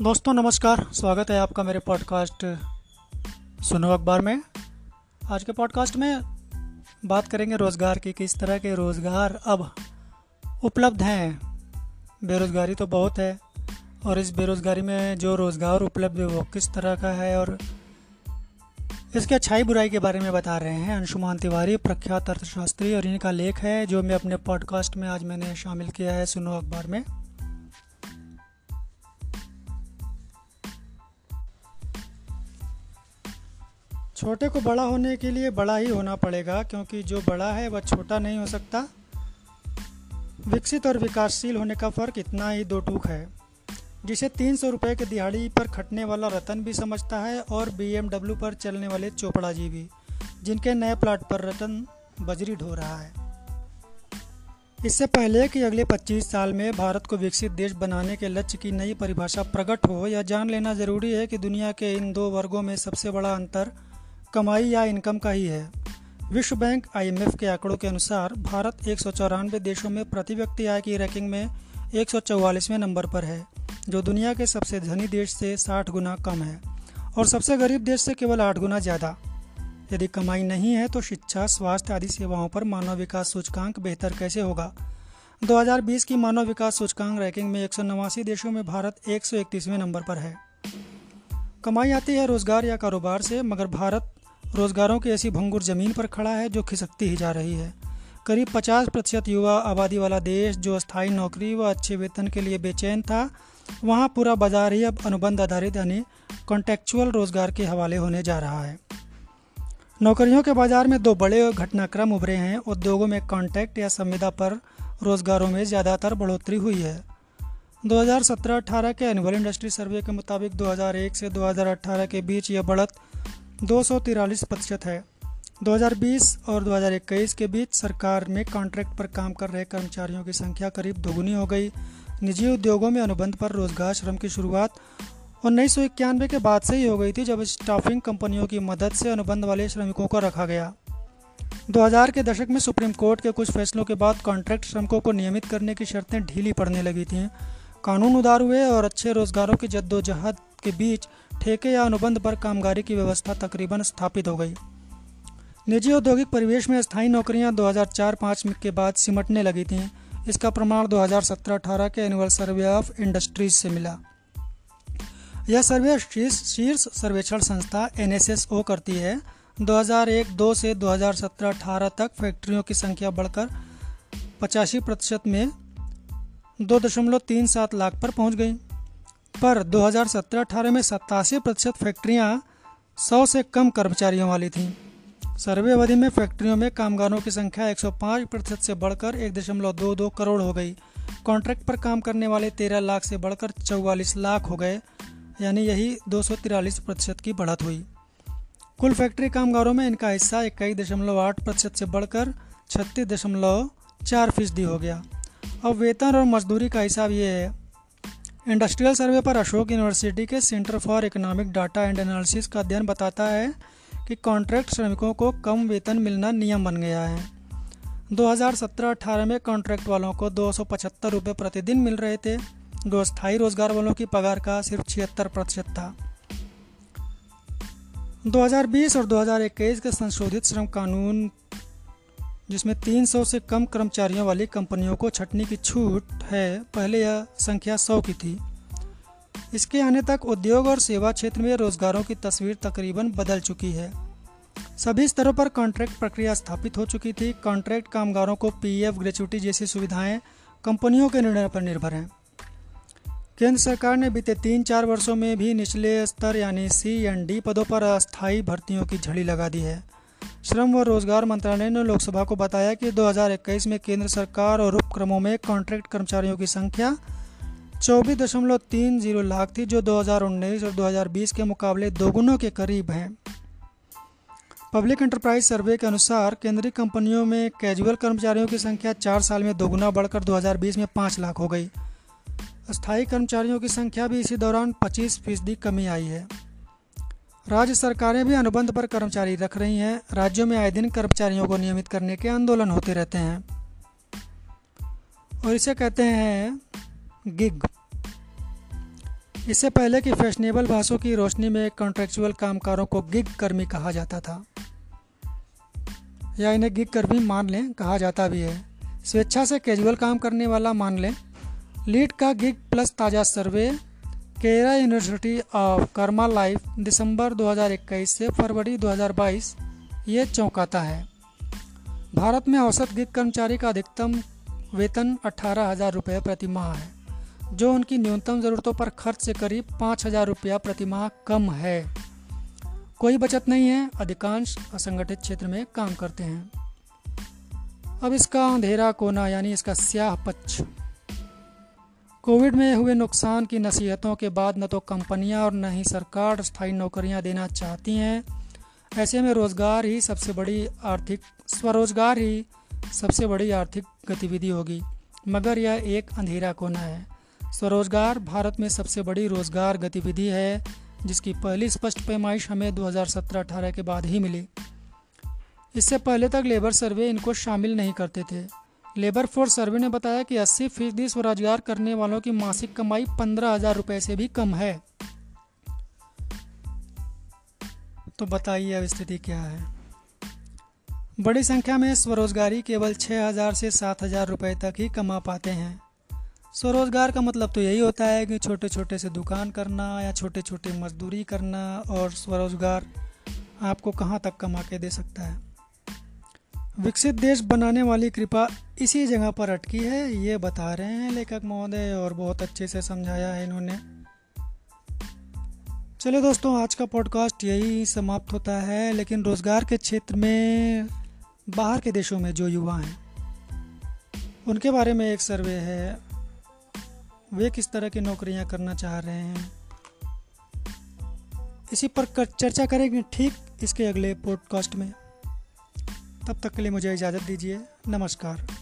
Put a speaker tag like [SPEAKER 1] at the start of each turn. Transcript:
[SPEAKER 1] दोस्तों, नमस्कार। स्वागत है आपका मेरे पॉडकास्ट सुनो अखबार में। आज के पॉडकास्ट में बात करेंगे रोज़गार की, किस तरह के रोज़गार अब उपलब्ध हैं। बेरोज़गारी तो बहुत है, और इस बेरोज़गारी में जो रोज़गार उपलब्ध है वो किस तरह का है, और इसके अच्छाई बुराई के बारे में बता रहे हैं अंशुमान तिवारी प्रख्यात अर्थशास्त्री, और इनका लेख है जो मैं अपने पॉडकास्ट में आज मैंने शामिल किया है सुनो अखबार में। छोटे को बड़ा होने के लिए बड़ा ही होना पड़ेगा, क्योंकि जो बड़ा है वह छोटा नहीं हो सकता। विकसित और विकासशील होने का फ़र्क इतना ही दो टूक है, जिसे तीन सौ रुपये के दिहाड़ी पर खटने वाला रतन भी समझता है और बी पर चलने वाले चोपड़ा जी भी, जिनके नए प्लाट पर रतन बजरी ढो रहा है। इससे पहले कि अगले 25 साल में भारत को विकसित देश बनाने के लक्ष्य की नई परिभाषा प्रकट हो, यह जान लेना ज़रूरी है कि दुनिया के इन दो वर्गों में सबसे बड़ा अंतर कमाई या इनकम का ही है। विश्व बैंक आईएमएफ के आंकड़ों के अनुसार भारत एक सौ चौरानवे देशों में प्रति व्यक्ति आय की रैंकिंग में एक नंबर पर है, जो दुनिया के सबसे धनी देश से 60 गुना कम है और सबसे गरीब देश से केवल 8 गुना ज़्यादा। यदि कमाई नहीं है तो शिक्षा, स्वास्थ्य आदि सेवाओं पर मानव विकास सूचकांक बेहतर कैसे होगा? 2020 की मानव विकास सूचकांक रैंकिंग में एक सौ नवासी देशों में भारत एक नंबर पर है। कमाई आती है रोज़गार या कारोबार से, मगर भारत रोजगारों की ऐसी भंगुर ज़मीन पर खड़ा है जो खिसकती ही जा रही है। करीब 50 प्रतिशत युवा आबादी वाला देश जो अस्थायी नौकरी व अच्छे वेतन के लिए बेचैन था, वहाँ पूरा बाज़ार ही अब अनुबंध आधारित यानी कॉन्टेक्चुअल रोज़गार के हवाले होने जा रहा है। नौकरियों के बाज़ार में दो बड़े घटनाक्रम उभरे हैं। उद्योगों में कॉन्टैक्ट या संविदा पर रोजगारों में ज़्यादातर बढ़ोतरी हुई है। 2017-18 के एनुअल इंडस्ट्री सर्वे के मुताबिक 2001 से 2018 के बीच यह बढ़त दो प्रतिशत है। 2020 और 2021 के बीच सरकार में कॉन्ट्रैक्ट पर काम कर रहे कर्मचारियों की संख्या करीब दोगुनी हो गई। निजी उद्योगों में अनुबंध पर रोज़गार श्रम की शुरुआत उन्नीस सौ इक्यानवे के बाद से ही हो गई थी, जब स्टाफिंग कंपनियों की मदद से अनुबंध वाले श्रमिकों को रखा गया। 2000 के दशक में सुप्रीम कोर्ट के कुछ फैसलों के बाद कॉन्ट्रैक्ट श्रमिकों को नियमित करने की शर्तें ढीली पड़ने लगी थीं। कानून उदार हुए और अच्छे रोजगारों की जद्दोजहद के बीच ठेके या अनुबंध पर कामगारी की व्यवस्था तकरीबन स्थापित हो गई। निजी औद्योगिक परिवेश में स्थायी नौकरियाँ 2004-5 के बाद सिमटने लगी थीं। इसका प्रमाण 2017-18 के एनुअल सर्वे ऑफ़ इंडस्ट्रीज़ से मिला। यह सर्वे शीर्ष सर्वेक्षण संस्था एन करती है। 2001-2 से 2017-18 तक फैक्ट्रियों की संख्या बढ़कर पचासी प्रतिशत में दो दशमलव तीन सात लाख पर पहुँच गई। पर 2017-18 में सत्तासी प्रतिशत फैक्ट्रियाँ सौ से कम कर्मचारियों वाली थीं। सर्वे अवधि में फैक्ट्रियों में कामगारों की संख्या 105 प्रतिशत से बढ़कर एक दशमलव दो दो करोड़ हो गई। कॉन्ट्रैक्ट पर काम करने वाले 13 लाख से बढ़कर चौवालीस लाख हो गए, यानी यही दो प्रतिशत की बढ़त हुई। कुल फैक्ट्री कामगारों में इनका हिस्सा इक्कीस दशमलव आठ प्रतिशत से बढ़कर छत्तीस दशमलव चार फ़ीसदी हो गया। अब वेतन और मजदूरी का हिसाब ये है। इंडस्ट्रियल सर्वे पर अशोक यूनिवर्सिटी के Centre for Economic Data and Analysis का अध्ययन बताता है कि कॉन्ट्रैक्ट श्रमिकों को कम वेतन मिलना नियम बन गया है। 2017-18 में कॉन्ट्रैक्ट वालों को दो रुपये प्रतिदिन मिल रहे थे। जो स्थायी रोज़गार वालों की पगार का सिर्फ़ छिहत्तर प्रतिशत था। 2020 और 2021 के संशोधित श्रम कानून जिसमें 300 से कम कर्मचारियों वाली कंपनियों को छटनी की छूट है। पहले यह संख्या 100 की थी। इसके आने तक उद्योग और सेवा क्षेत्र में रोजगारों की तस्वीर तकरीबन बदल चुकी है। सभी स्तरों पर कॉन्ट्रैक्ट प्रक्रिया स्थापित हो चुकी थी। कॉन्ट्रैक्ट कामगारों को पीएफ ग्रेचुटी जैसी सुविधाएँ कंपनियों के निर्णय पर निर्भर हैं। केंद्र सरकार ने बीते तीन चार वर्षों में भी निचले स्तर यानी सी एंड डी पदों पर अस्थायी भर्तियों की झड़ी लगा दी है। श्रम व रोज़गार मंत्रालय ने लोकसभा को बताया कि 2021 में केंद्र सरकार और उपक्रमों में कॉन्ट्रैक्ट कर्मचारियों की संख्या चौबीस दशमलव तीन ज़ीरो लाख थी, जो 2019 और 2020 के मुकाबले दोगुनों के करीब है। पब्लिक एंटरप्राइज सर्वे के अनुसार, केंद्रीय कंपनियों में कैजुअल कर्मचारियों की संख्या चार साल में दोगुना बढ़कर 2020 में पाँच लाख हो गई। स्थायी कर्मचारियों की संख्या भी इसी दौरान 25 फ़ीसदी कमी आई है। राज्य सरकारें भी अनुबंध पर कर्मचारी रख रही हैं। राज्यों में आए दिन कर्मचारियों को नियमित करने के आंदोलन होते रहते हैं। और इसे कहते हैं गिग। इससे पहले कि फैशनेबल भाषों की रोशनी में कॉन्ट्रेक्चुअल कामकारों को गिग कर्मी कहा जाता था। या इन्हें गिग कर्मी मान लें, कहा जाता भी है। स्वेच्छा से कैजुअल काम करने वाला मान लें, लीड का गिग प्लस ताज़ा सर्वे केरा यूनिवर्सिटी ऑफ़ कर्मा लाइफ दिसंबर 2021 से फरवरी 2022 ये चौंकाता है। भारत में औसत गिग कर्मचारी का अधिकतम वेतन अठारह हज़ार रुपये प्रति माह है, जो उनकी न्यूनतम ज़रूरतों पर खर्च से करीब पाँच हज़ार रुपया प्रति माह कम है। कोई बचत नहीं है, अधिकांश असंगठित क्षेत्र में काम करते हैं। अब इसका अंधेरा कोना यानी इसका स्याह पक्ष। कोविड में हुए नुकसान की नसीहतों के बाद न तो कंपनियाँ और न ही सरकार स्थायी नौकरियाँ देना चाहती हैं। ऐसे में रोज़गार ही सबसे बड़ी आर्थिक, स्वरोजगार ही सबसे बड़ी आर्थिक गतिविधि होगी। मगर यह एक अंधेरा कोना है। स्वरोजगार भारत में सबसे बड़ी रोज़गार गतिविधि है, जिसकी पहली स्पष्ट पैमाइश हमें 2017-18 के बाद ही मिली। इससे पहले तक लेबर सर्वे इनको शामिल नहीं करते थे। लेबर फोर्स सर्वे ने बताया कि 80 फ़ीसदी स्वरोजगार करने वालों की मासिक कमाई पंद्रह हज़ार रुपये से भी कम है। तो बताइए अब स्थिति क्या है? बड़ी संख्या में स्वरोजगारी केवल 6000 से 7000 रुपए तक ही कमा पाते हैं। स्वरोजगार का मतलब तो यही होता है कि छोटे छोटे से दुकान करना या छोटे छोटे मजदूरी करना और स्वरोजगार आपको कहाँ तक कमा के दे सकता है? विकसित देश बनाने वाली कृपा इसी जगह पर अटकी है, ये बता रहे हैं लेखक महोदय, और बहुत अच्छे से समझाया है इन्होंने। चलिए दोस्तों, आज का पॉडकास्ट यही समाप्त होता है, लेकिन रोज़गार के क्षेत्र में, बाहर के देशों में जो युवा हैं, उनके बारे में एक सर्वे है। वे किस तरह की नौकरियाँ करना चाह रहे हैं, इसी पर चर्चा करेंगे। ठीक इसके अगले पॉडकास्ट में। तब तक के लिए मुझे इजाज़त दीजिए। नमस्कार।